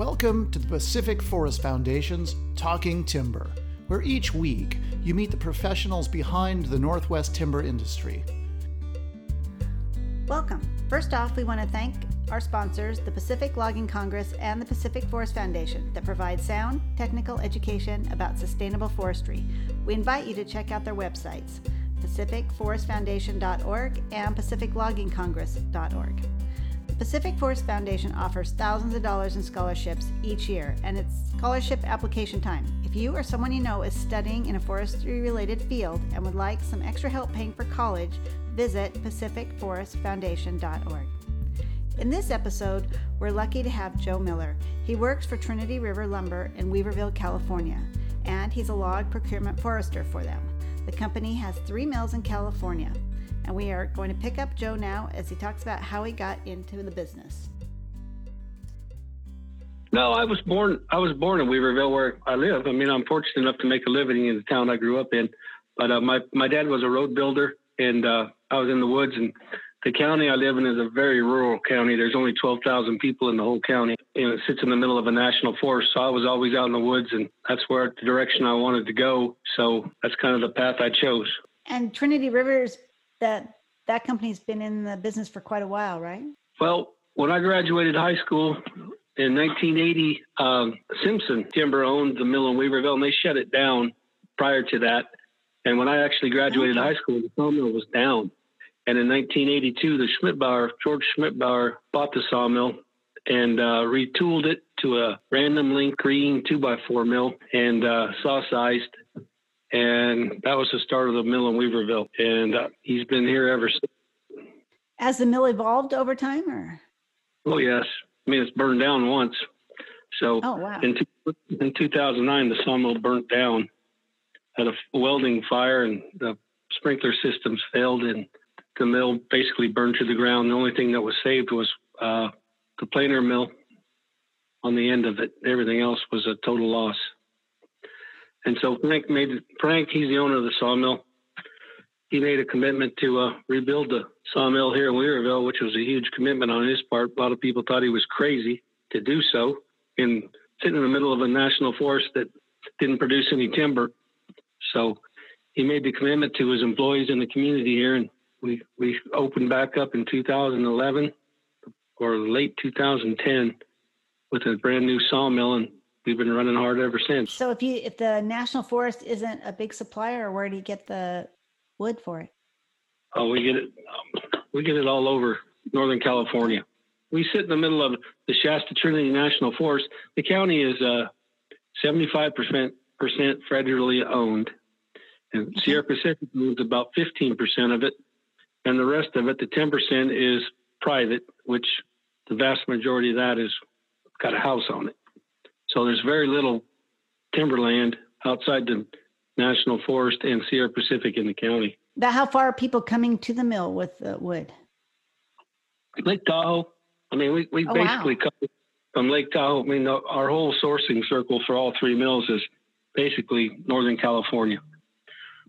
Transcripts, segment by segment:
Welcome to the Pacific Forest Foundation's Talking Timber, where each week you meet the professionals behind the Northwest timber industry. Welcome. First off, we want to thank our sponsors, the Pacific Logging Congress and the Pacific Forest Foundation, that provide sound, technical education about sustainable forestry. We invite you to check out their websites, pacificforestfoundation.org and pacificloggingcongress.org. Pacific Forest Foundation offers thousands of dollars in scholarships each year, and it's scholarship application time. If you or someone you know is studying in a forestry related field and would like some extra help paying for college, visit pacificforestfoundation.org. In this episode, we're lucky to have Joe Miller. He works for Trinity River Lumber in Weaverville, California, and he's a log procurement forester for them. The company has three mills in California, and we are going to pick up Joe now as he talks about how he got into the business. No, I was born. I was born in Weaverville, where I live. I mean, I'm fortunate enough to make a living in the town I grew up in. But uh, my my dad was a road builder, and uh, I was in the woods and the county I live in is a very rural county. There's only 12,000 people in the whole county. and it sits in the middle of a national forest. So I was always out in the woods, and that's where the direction I wanted to go. So that's kind of the path I chose. And Trinity Rivers, that that company's been in the business for quite a while, right? Well, when I graduated high school in 1980, um, Simpson Timber owned the mill in Weaverville, and they shut it down prior to that. And when I actually graduated okay. high school, the sawmill was down. And in 1982, the Schmidbauer, George Schmidbauer, bought the sawmill and uh, retooled it to a random length green two by four mill and uh, saw sized. And that was the start of the mill in Weaverville. And uh, he's been here ever since. Has the mill evolved over time or? Oh, yes. I mean, it's burned down once. So oh, wow. in, in 2009, the sawmill burnt down, had a welding fire, and the sprinkler systems failed. And the mill basically burned to the ground. The only thing that was saved was uh, the planer mill on the end of it. Everything else was a total loss. And so Frank made Frank. He's the owner of the sawmill. He made a commitment to uh, rebuild the sawmill here in Weaverville, which was a huge commitment on his part. A lot of people thought he was crazy to do so, in sitting in the middle of a national forest that didn't produce any timber. So he made the commitment to his employees in the community here, and we we opened back up in 2011 or late 2010 with a brand new sawmill, and we've been running hard ever since. So if you if the national forest isn't a big supplier, where do you get the wood for it? Oh, we get it. Um, we get it all over Northern California. We sit in the middle of the Shasta Trinity National Forest. The county is uh, 75% federally owned, and Sierra Pacific owns about 15% of it and the rest of it, the 10% is private, which the vast majority of that is got a house on it. So there's very little timberland outside the national forest and Sierra Pacific in the county. That how far are people coming to the mill with the wood? Lake Tahoe. I mean, we, we oh, basically wow. come from Lake Tahoe. I mean, our whole sourcing circle for all three mills is basically Northern California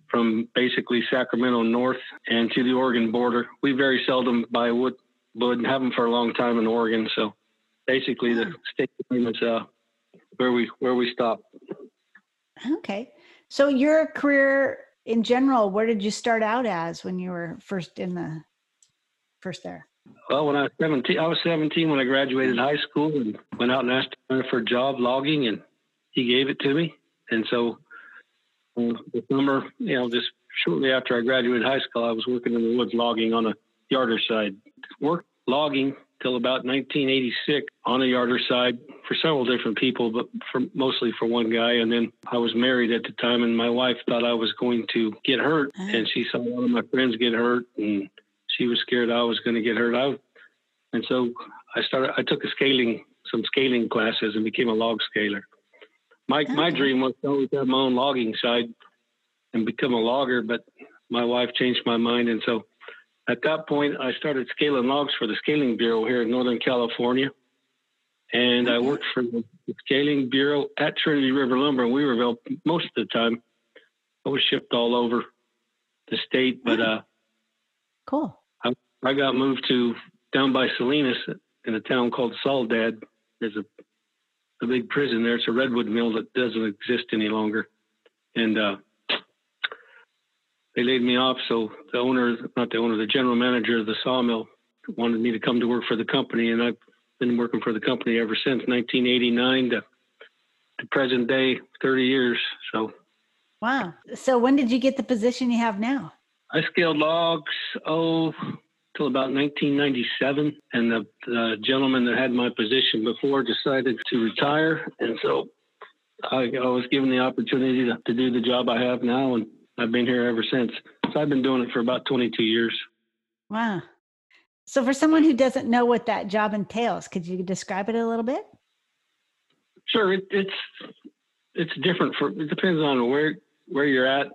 from basically Sacramento north and to the Oregon border. We very seldom buy wood, wood and have them for a long time in Oregon. So basically, the state is uh, where we where we stop. Okay, so your career in general, where did you start out as when you were first in the first there? Well, when I was 17, I was 17 when I graduated high school and went out and asked for a job logging, and he gave it to me. And so uh, the summer, you know, just shortly after I graduated high school, I was working in the woods logging on a yarder side. Work logging till about 1986 on a yarder side for several different people, but for mostly for one guy. And then I was married at the time, and my wife thought I was going to get hurt, uh-huh. and she saw one of my friends get hurt, and she was scared I was going to get hurt. I, and so I started. I took a scaling, some scaling classes, and became a log scaler. My okay. my dream was to always have my own logging side and become a logger, but my wife changed my mind, and so at that point I started scaling logs for the Scaling Bureau here in Northern California, and. I worked for the Scaling Bureau at Trinity River Lumber in Weaverville most of the time. I was shipped all over the state, but uh, cool. I, I got moved to down by Salinas in a town called Soledad. There's a a big prison there. It's a redwood mill that doesn't exist any longer, and uh, they laid me off. So the owner, not the owner, the general manager of the sawmill wanted me to come to work for the company, and I've been working for the company ever since 1989 to, to present day, 30 years. So. Wow. So when did you get the position you have now? I scaled logs, oh, till about 1997. And the, the, gentleman that had my position before decided to retire. And so I, I was given the opportunity to, to, do the job I have now. And I've been here ever since. So I've been doing it for about 22 years. Wow. So for someone who doesn't know what that job entails, could you describe it a little bit? Sure. It, it's, it's different for, it depends on where, where you're at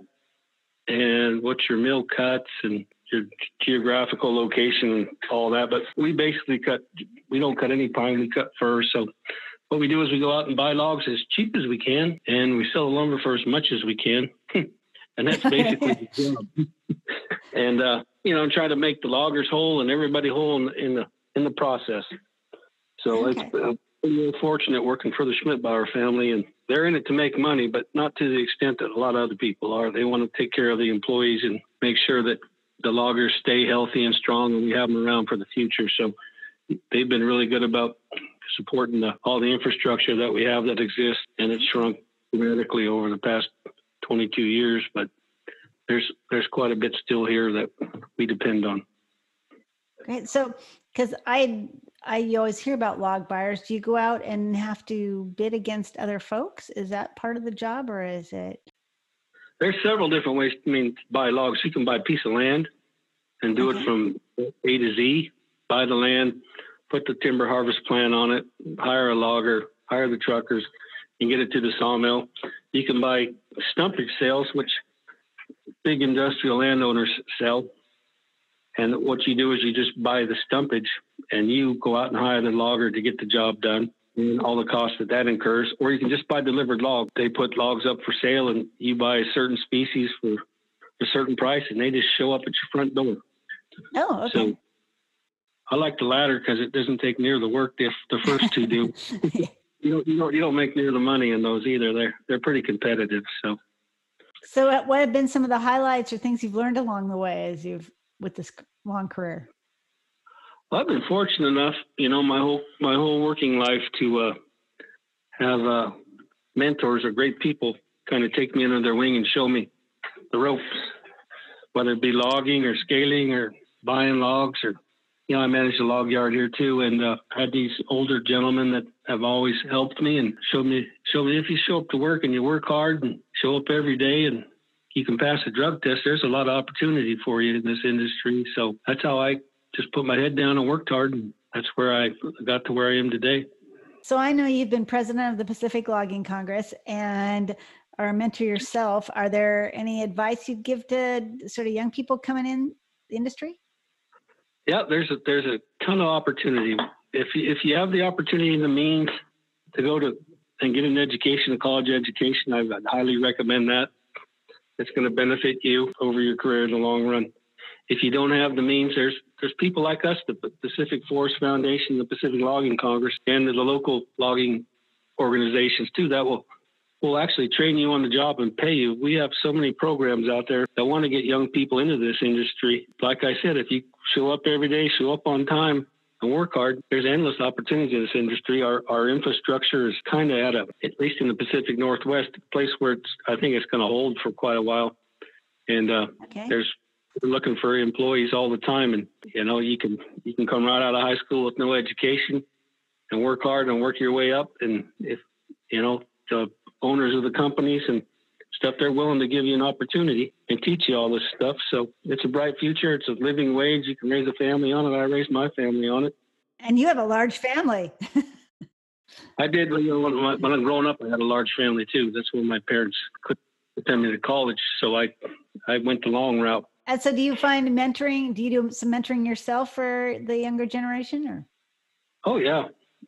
and what your mill cuts and your geographical location and all that. But we basically cut, we don't cut any pine, we cut fir. So what we do is we go out and buy logs as cheap as we can and we sell the lumber for as much as we can. and that's basically the job. and, uh, you know, try to make the loggers whole and everybody whole in, in the, in the process. So okay. it's uh, pretty fortunate working for the Schmidbauer family and they're in it to make money, but not to the extent that a lot of other people are. They want to take care of the employees and make sure that the loggers stay healthy and strong, and we have them around for the future. So they've been really good about supporting the, all the infrastructure that we have that exists, and it's shrunk dramatically over the past 22 years. But there's there's quite a bit still here that we depend on. Great. So, because I I you always hear about log buyers. Do you go out and have to bid against other folks? Is that part of the job, or is it? There's several different ways. I mean, buy logs. You can buy a piece of land and do okay. it from A to Z. Buy the land, put the timber harvest plan on it, hire a logger, hire the truckers, and get it to the sawmill. You can buy stumpage sales, which big industrial landowners sell. And what you do is you just buy the stumpage and you go out and hire the logger to get the job done and all the costs that that incurs. Or you can just buy delivered log. They put logs up for sale and you buy a certain species for a certain price and they just show up at your front door. Oh, okay. So I like the latter because it doesn't take near the work if the first two do. you don't you don't you don't make near the money in those either. They're they're pretty competitive. So so what have been some of the highlights or things you've learned along the way as you've with this long career? Well, I've been fortunate enough, you know, my whole my whole working life to uh, have uh, mentors or great people kind of take me under their wing and show me the ropes, whether it be logging or scaling or buying logs or you know, I manage a log yard here too, and uh, had these older gentlemen that have always helped me and showed me showed me if you show up to work and you work hard and show up every day and you can pass a drug test, there's a lot of opportunity for you in this industry. So that's how I just put my head down and worked hard, and that's where I got to where I am today. So I know you've been president of the Pacific Logging Congress and are a mentor yourself. Are there any advice you'd give to sort of young people coming in the industry? Yeah, there's a there's a ton of opportunity. If you, if you have the opportunity and the means to go to and get an education, a college education, I would highly recommend that. It's going to benefit you over your career in the long run. If you don't have the means, there's there's people like us, the Pacific Forest Foundation, the Pacific Logging Congress, and the local logging organizations too that will will actually train you on the job and pay you. We have so many programs out there that want to get young people into this industry. Like I said, if you show up every day, show up on time, and work hard, there's endless opportunities in this industry. Our our infrastructure is kind of at a, at least in the Pacific Northwest, a place where it's I think it's going to hold for quite a while. And uh, okay. there's we're looking for employees all the time, and you know you can you can come right out of high school with no education and work hard and work your way up. And if you know the owners of the companies and stuff, they're willing to give you an opportunity and teach you all this stuff. So it's a bright future. It's a living wage. You can raise a family on it. I raised my family on it. And you have a large family. I did. You know, when, when I was growing up, I had a large family too. That's when my parents couldn't send me to college, so I I went the long route. And so, do you find mentoring? Do you do some mentoring yourself for the younger generation, or? Oh yeah,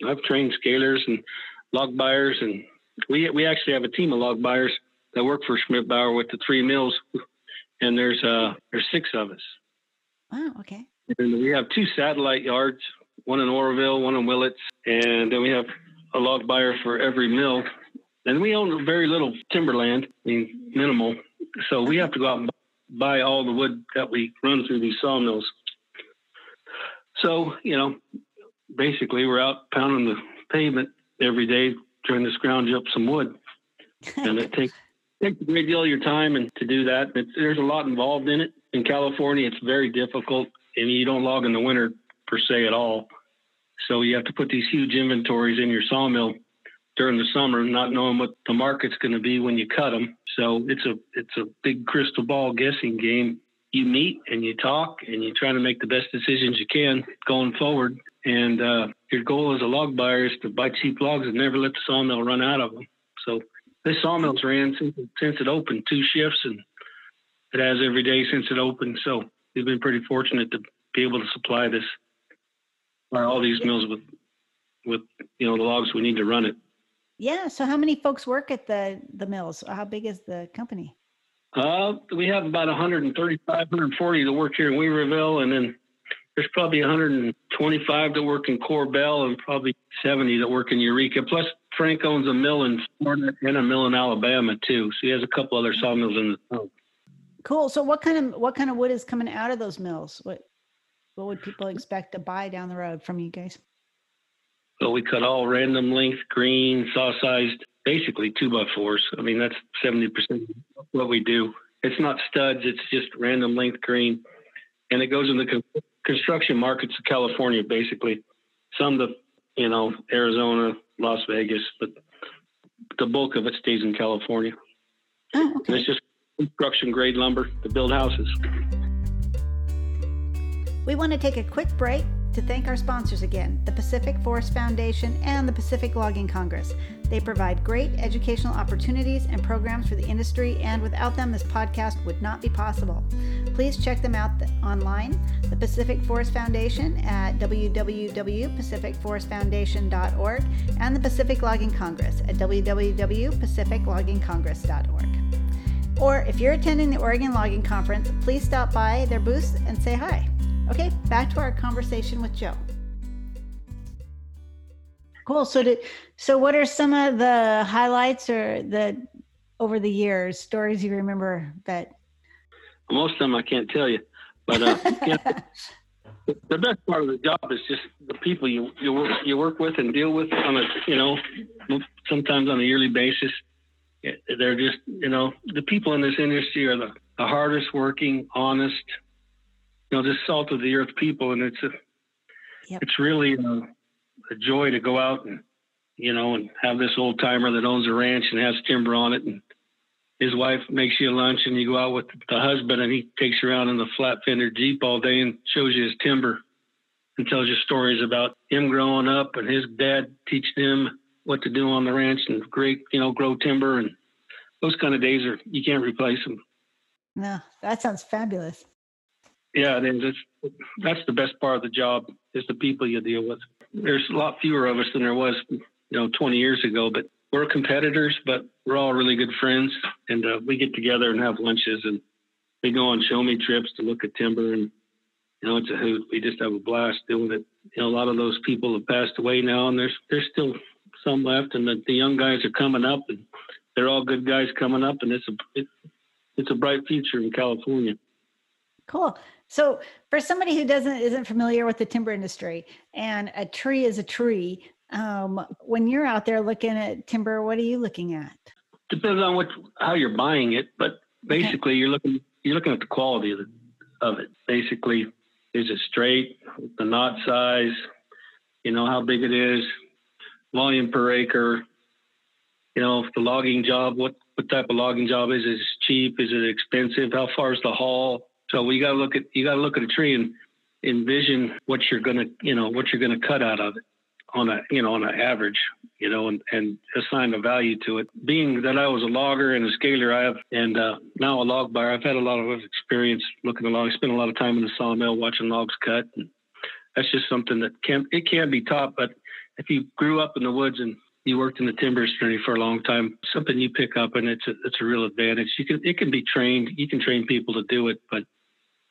I've trained scalers and log buyers, and we we actually have a team of log buyers that work for Schmidbauer with the three mills, and there's uh there's six of us. Wow. Okay. And we have two satellite yards, one in Oroville, one in Willits, and then we have a log buyer for every mill, and we own very little timberland, I mean minimal. So we have to go out and buy all the wood that we run through these sawmills. So you know, basically we're out pounding the pavement every day trying to scrounge up some wood, and it takes takes a great deal of your time and to do that. It's, there's a lot involved in it. In California, it's very difficult, and you don't log in the winter per se at all. So you have to put these huge inventories in your sawmill during the summer, not knowing what the market's going to be when you cut them. So it's a it's a big crystal ball guessing game. You meet and you talk and you try to make the best decisions you can going forward. And uh, your goal as a log buyer is to buy cheap logs and never let the sawmill run out of them. So this sawmill's ran since, since it opened, two shifts, and it has every day since it opened. So we've been pretty fortunate to be able to supply this all these mills with with you know the logs we need to run it. Yeah. So how many folks work at the the mills? How big is the company? Uh, we have about 135, 140 that work here in Weaverville, and then there's probably 125 that work in Korbel, and probably 70 that work in Eureka. Plus, Frank owns a mill in Florida and a mill in Alabama too, so he has a couple other sawmills in the town. Cool. So what kind of what kind of wood is coming out of those mills? What what would people expect to buy down the road from you guys? Well, we cut all random length, green, saw sized, basically two by fours. I mean, that's 70% of what we do. It's not studs, it's just random length green. And it goes in the con- construction markets of California, basically. Some to, you know, Arizona, Las Vegas, but the bulk of it stays in California. Oh, okay. And it's just construction grade lumber to build houses. We want to take a quick break to thank our sponsors again the Pacific Forest Foundation and the Pacific Logging Congress. They provide great educational opportunities and programs for the industry, and without them, this podcast would not be possible. Please check them out online, the Pacific Forest Foundation at www.pacificforestfoundation.org, and the Pacific Logging Congress at www.pacificloggingcongress.org. Or if you're attending the Oregon Logging Conference, please stop by their booth and say hi. Okay, back to our conversation with Joe. Cool. So, did, so what are some of the highlights or the over the years stories you remember that? Most of them I can't tell you, but uh, yeah, the best part of the job is just the people you you work, you work with and deal with on a you know sometimes on a yearly basis. They're just you know the people in this industry are the, the hardest working, honest, you know, just salt of the earth people, and it's a, Yep. it's really a, a joy to go out and you know and have this old timer that owns a ranch and has timber on it, and his wife makes you lunch, and you go out with the husband, and he takes you around in the flat fender jeep all day and shows you his timber, and tells you stories about him growing up and his dad teaching him what to do on the ranch and great, you know, grow timber and those kind of days are you can't replace them. No, that sounds fabulous. Yeah, it is. It's, that's the best part of the job is the people you deal with. There's a lot fewer of us than there was, you know, 20 years ago, but we're competitors, but we're all really good friends, and uh, we get together and have lunches, and we go on show me trips to look at timber, and you know, it's a hoot. We just have a blast doing it. You know, a lot of those people have passed away now, and there's there's still some left, and the, the young guys are coming up, and they're all good guys coming up, and it's a it, it's a bright future in California. Cool. So for somebody who doesn't isn't familiar with the timber industry and a tree is a tree, um, when you're out there looking at timber, what are you looking at? Depends on what how you're buying it, but basically you're looking you're looking at the quality of, the, of it. Basically, is it straight, the knot size, you know how big it is, volume per acre. You know, if the logging job, what what type of logging job is it? Is it cheap? Is it expensive? How far is the haul? So we got to look at you got to look at a tree and envision what you're gonna you know what you're gonna cut out of it on a you know on an average you know and and assign a value to it. Being that I was a logger and a scaler, I have and uh, now a log buyer. I've had a lot of experience looking at logs. Spent a lot of time in the sawmill watching logs cut. And that's just something that can it can be taught, but if you grew up in the woods and you worked in the timber industry for a long time, something you pick up and it's a, it's a real advantage. You can it can be trained. You can train people to do it, but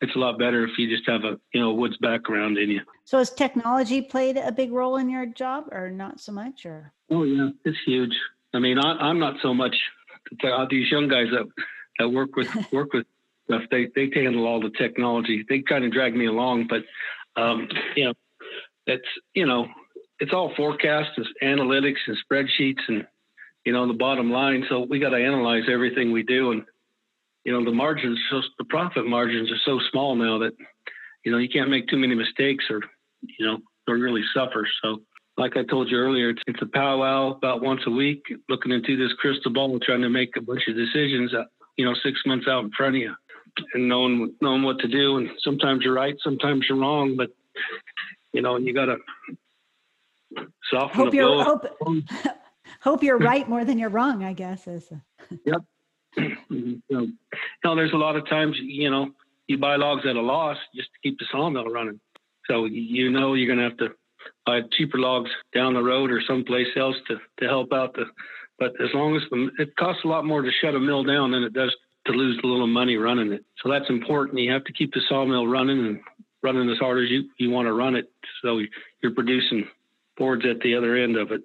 it's a lot better if you just have a you know woods background in you. So has technology played a big role in your job, or not so much? Or oh yeah, it's huge. I mean, I, am not so much. These young guys that that work with work with stuff, they they handle all the technology. They kind of drag me along, but um, you know, it's you know, it's all forecasts and analytics and spreadsheets and you know the bottom line. So we got to analyze everything we do, and you know the margins, just the profit margins are so small now that you know you can't make too many mistakes or you know or really suffer. So like I told you earlier, it's, it's a powwow about once a week, looking into this crystal ball, trying to make a bunch of decisions, uh, you know, six months out in front of you, and knowing knowing what to do. And sometimes you're right, sometimes you're wrong, but you know, you got to soften hope the you're, Hope, hope you're right more than you're wrong, I guess. Is yep. Mm-hmm. you know, there's a lot of times, you know, you buy logs at a loss just to keep the sawmill running. So you know you're going to have to buy cheaper logs down the road or someplace else to, to help out the. But as long as the, it costs a lot more to shut a mill down than it does to lose a little money running it. So that's important. You have to keep the sawmill running and running as hard as you, you want to run it. So you're producing boards at the other end of it.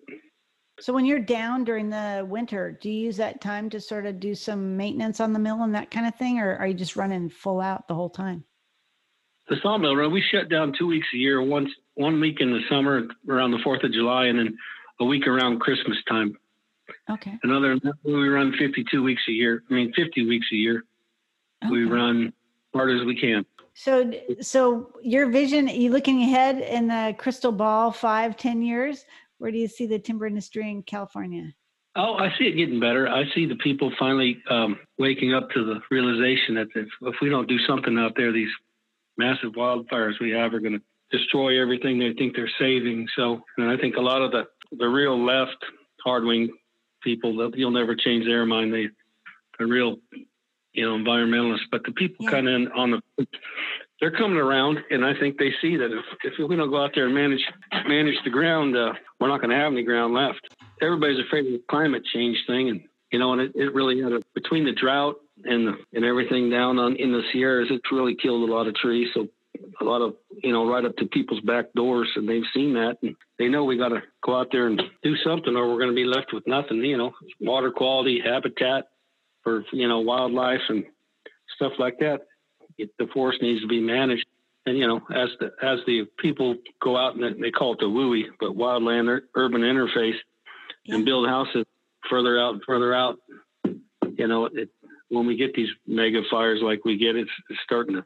So when you're down during the winter, do you use that time to sort of do some maintenance on the mill and that kind of thing, or are you just running full out the whole time? The sawmill run, we shut down two weeks a year. Once one week in the summer around the Fourth of July, and then a week around Christmas time. Okay. Another we run 52 weeks a year. I mean 50 weeks a year. Okay. We run hard as we can. So, so your vision, are you looking ahead in the crystal ball five, ten years? Where do you see the timber industry in California? Oh, I see it getting better. I see the people finally um, waking up to the realization that if, if we don't do something out there, these massive wildfires we have are going to destroy everything they think they're saving. So, and I think a lot of the the real left hard wing people, you'll never change their mind. They, the real, you know, environmentalists. But the people yeah. kind of on the they're coming around, and I think they see that if, if we don't go out there and manage manage the ground, uh, we're not going to have any ground left. Everybody's afraid of the climate change thing, and you know, and it, it really had a, between the drought and the, and everything down on in the Sierras, it's really killed a lot of trees. So a lot of you know right up to people's back doors, and they've seen that, and they know we got to go out there and do something, or we're going to be left with nothing. You know, water quality, habitat for you know wildlife and stuff like that the forest needs to be managed. And you know, as the as the people go out and they call it the WUI, but wildland urban interface, yeah. and build houses further out and further out. You know, it, when we get these mega fires like we get, it's, it's starting to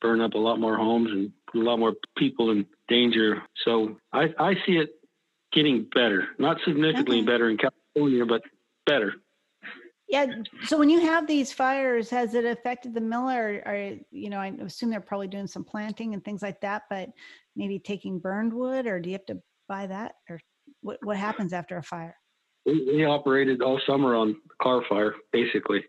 burn up a lot more homes and a lot more people in danger. So I, I see it getting better, not significantly okay. better in California, but better. Yeah. So when you have these fires, has it affected the mill or, or, you know, I assume they're probably doing some planting and things like that, but maybe taking burned wood or do you have to buy that or what, what happens after a fire? We, we operated all summer on Carr fire, basically.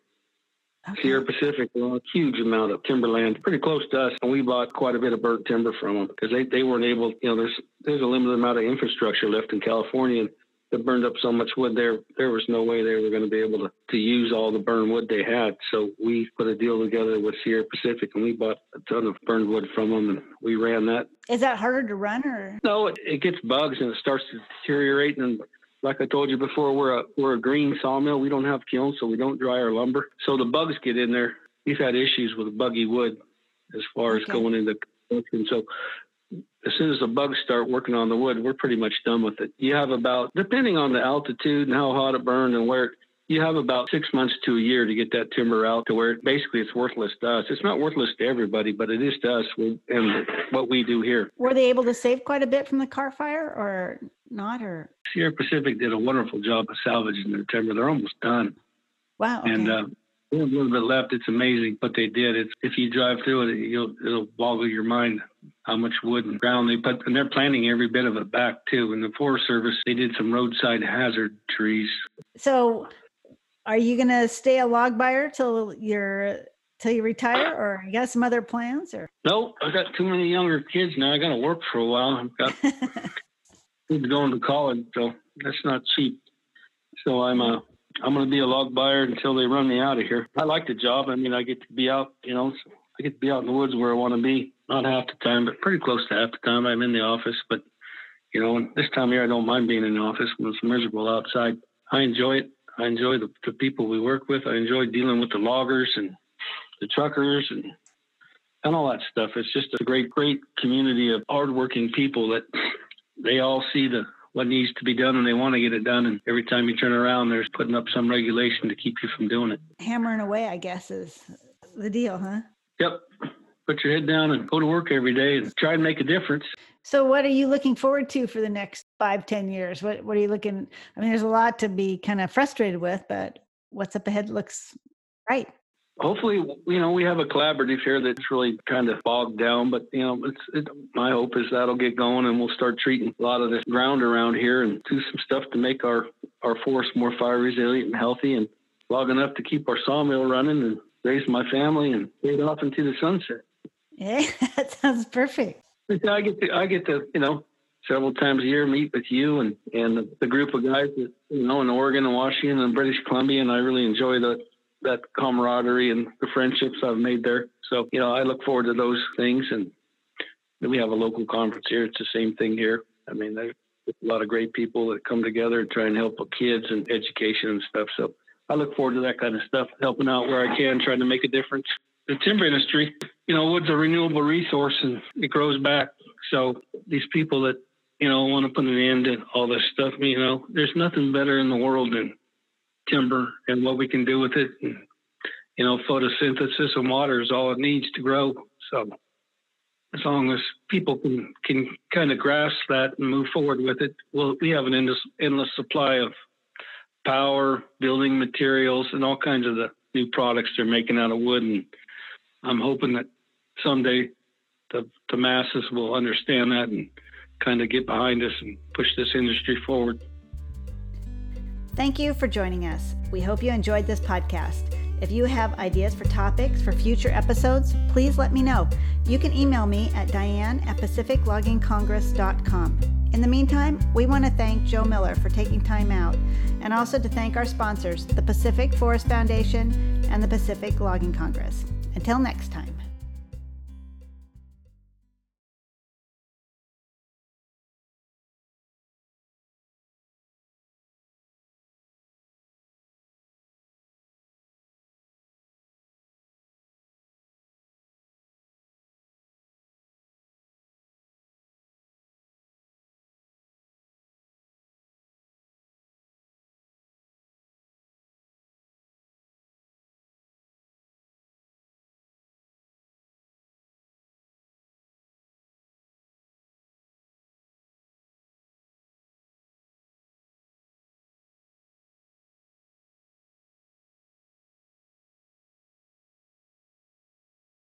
Okay. Sierra Pacific, well, a huge amount of timberland, pretty close to us, and we bought quite a bit of burnt timber from them because they, they weren't able. You know, there's there's a limited amount of infrastructure left in California, and that burned up so much wood there, there was no way they were going to be able to, to use all the burned wood they had. So we put a deal together with Sierra Pacific and we bought a ton of burned wood from them and we ran that. Is that harder to run or? No, it, it gets bugs and it starts to deteriorate. And like I told you before, we're a, we're a green sawmill. We don't have kilns, so we don't dry our lumber. So the bugs get in there. We've had issues with buggy wood as far okay. as going into construction. So as soon as the bugs start working on the wood, we're pretty much done with it. You have about, depending on the altitude and how hot it burned and where it, you have about six months to a year to get that timber out to where basically it's worthless to us. It's not worthless to everybody, but it is to us and what we do here. Were they able to save quite a bit from the Carr fire or not? Or Sierra Pacific did a wonderful job of salvaging their timber. They're almost done. Wow. Okay. And uh, a little bit left. It's amazing what they did. It's if you drive through it, you'll it'll boggle your mind how much wood and ground they put, and they're planting every bit of it back too. In the Forest Service, they did some roadside hazard trees. So, are you going to stay a log buyer till you're till you retire, or you got some other plans? Or no, I got too many younger kids now. I got to work for a while. I've got kids going to college, so that's not cheap. So I'm a I'm going to be a log buyer until they run me out of here. I like the job. I mean, I get to be out, you know, I get to be out in the woods where I want to be. Not half the time, but pretty close to half the time. I'm in the office, but you know, this time of year I don't mind being in the office when it's miserable outside. I enjoy it. I enjoy the, the people we work with. I enjoy dealing with the loggers and the truckers and and all that stuff. It's just a great, great community of hardworking people that they all see the what needs to be done and they want to get it done. And every time you turn around, there's putting up some regulation to keep you from doing it. Hammering away, I guess, is the deal, huh? Yep. Put your head down and go to work every day and try and make a difference. So, what are you looking forward to for the next five, ten years? What What are you looking? I mean, there's a lot to be kind of frustrated with, but what's up ahead looks right hopefully, you know, we have a collaborative here that's really kind of bogged down. But you know, it's it, my hope is that'll get going, and we'll start treating a lot of this ground around here and do some stuff to make our our forest more fire resilient and healthy, and log enough to keep our sawmill running and raise my family and fade off into the sunset. Yeah, that sounds perfect. I get to I get to you know several times a year meet with you and and the group of guys that you know in Oregon and Washington and British Columbia, and I really enjoy the that camaraderie and the friendships I've made there. So, you know, I look forward to those things. And we have a local conference here. It's the same thing here. I mean, there's a lot of great people that come together and try and help kids and education and stuff. So I look forward to that kind of stuff, helping out where I can, trying to make a difference. The timber industry, you know, wood's a renewable resource and it grows back. So these people that, you know, want to put an end to all this stuff, you know, there's nothing better in the world than timber and what we can do with it. And, you know, photosynthesis and water is all it needs to grow. So as long as people can, can kind of grasp that and move forward with it, well, we have an endless, endless supply of power, building materials, and all kinds of the new products they're making out of wood. And I'm hoping that someday the, the masses will understand that and kind of get behind us and push this industry forward. Thank you for joining us. We hope you enjoyed this podcast. If you have ideas for topics for future episodes, please let me know. You can email me at diane at pacificloggingcongress.com. In the meantime, we want to thank Joe Miller for taking time out and also to thank our sponsors, the Pacific Forest Foundation and the Pacific Logging Congress. Until next time.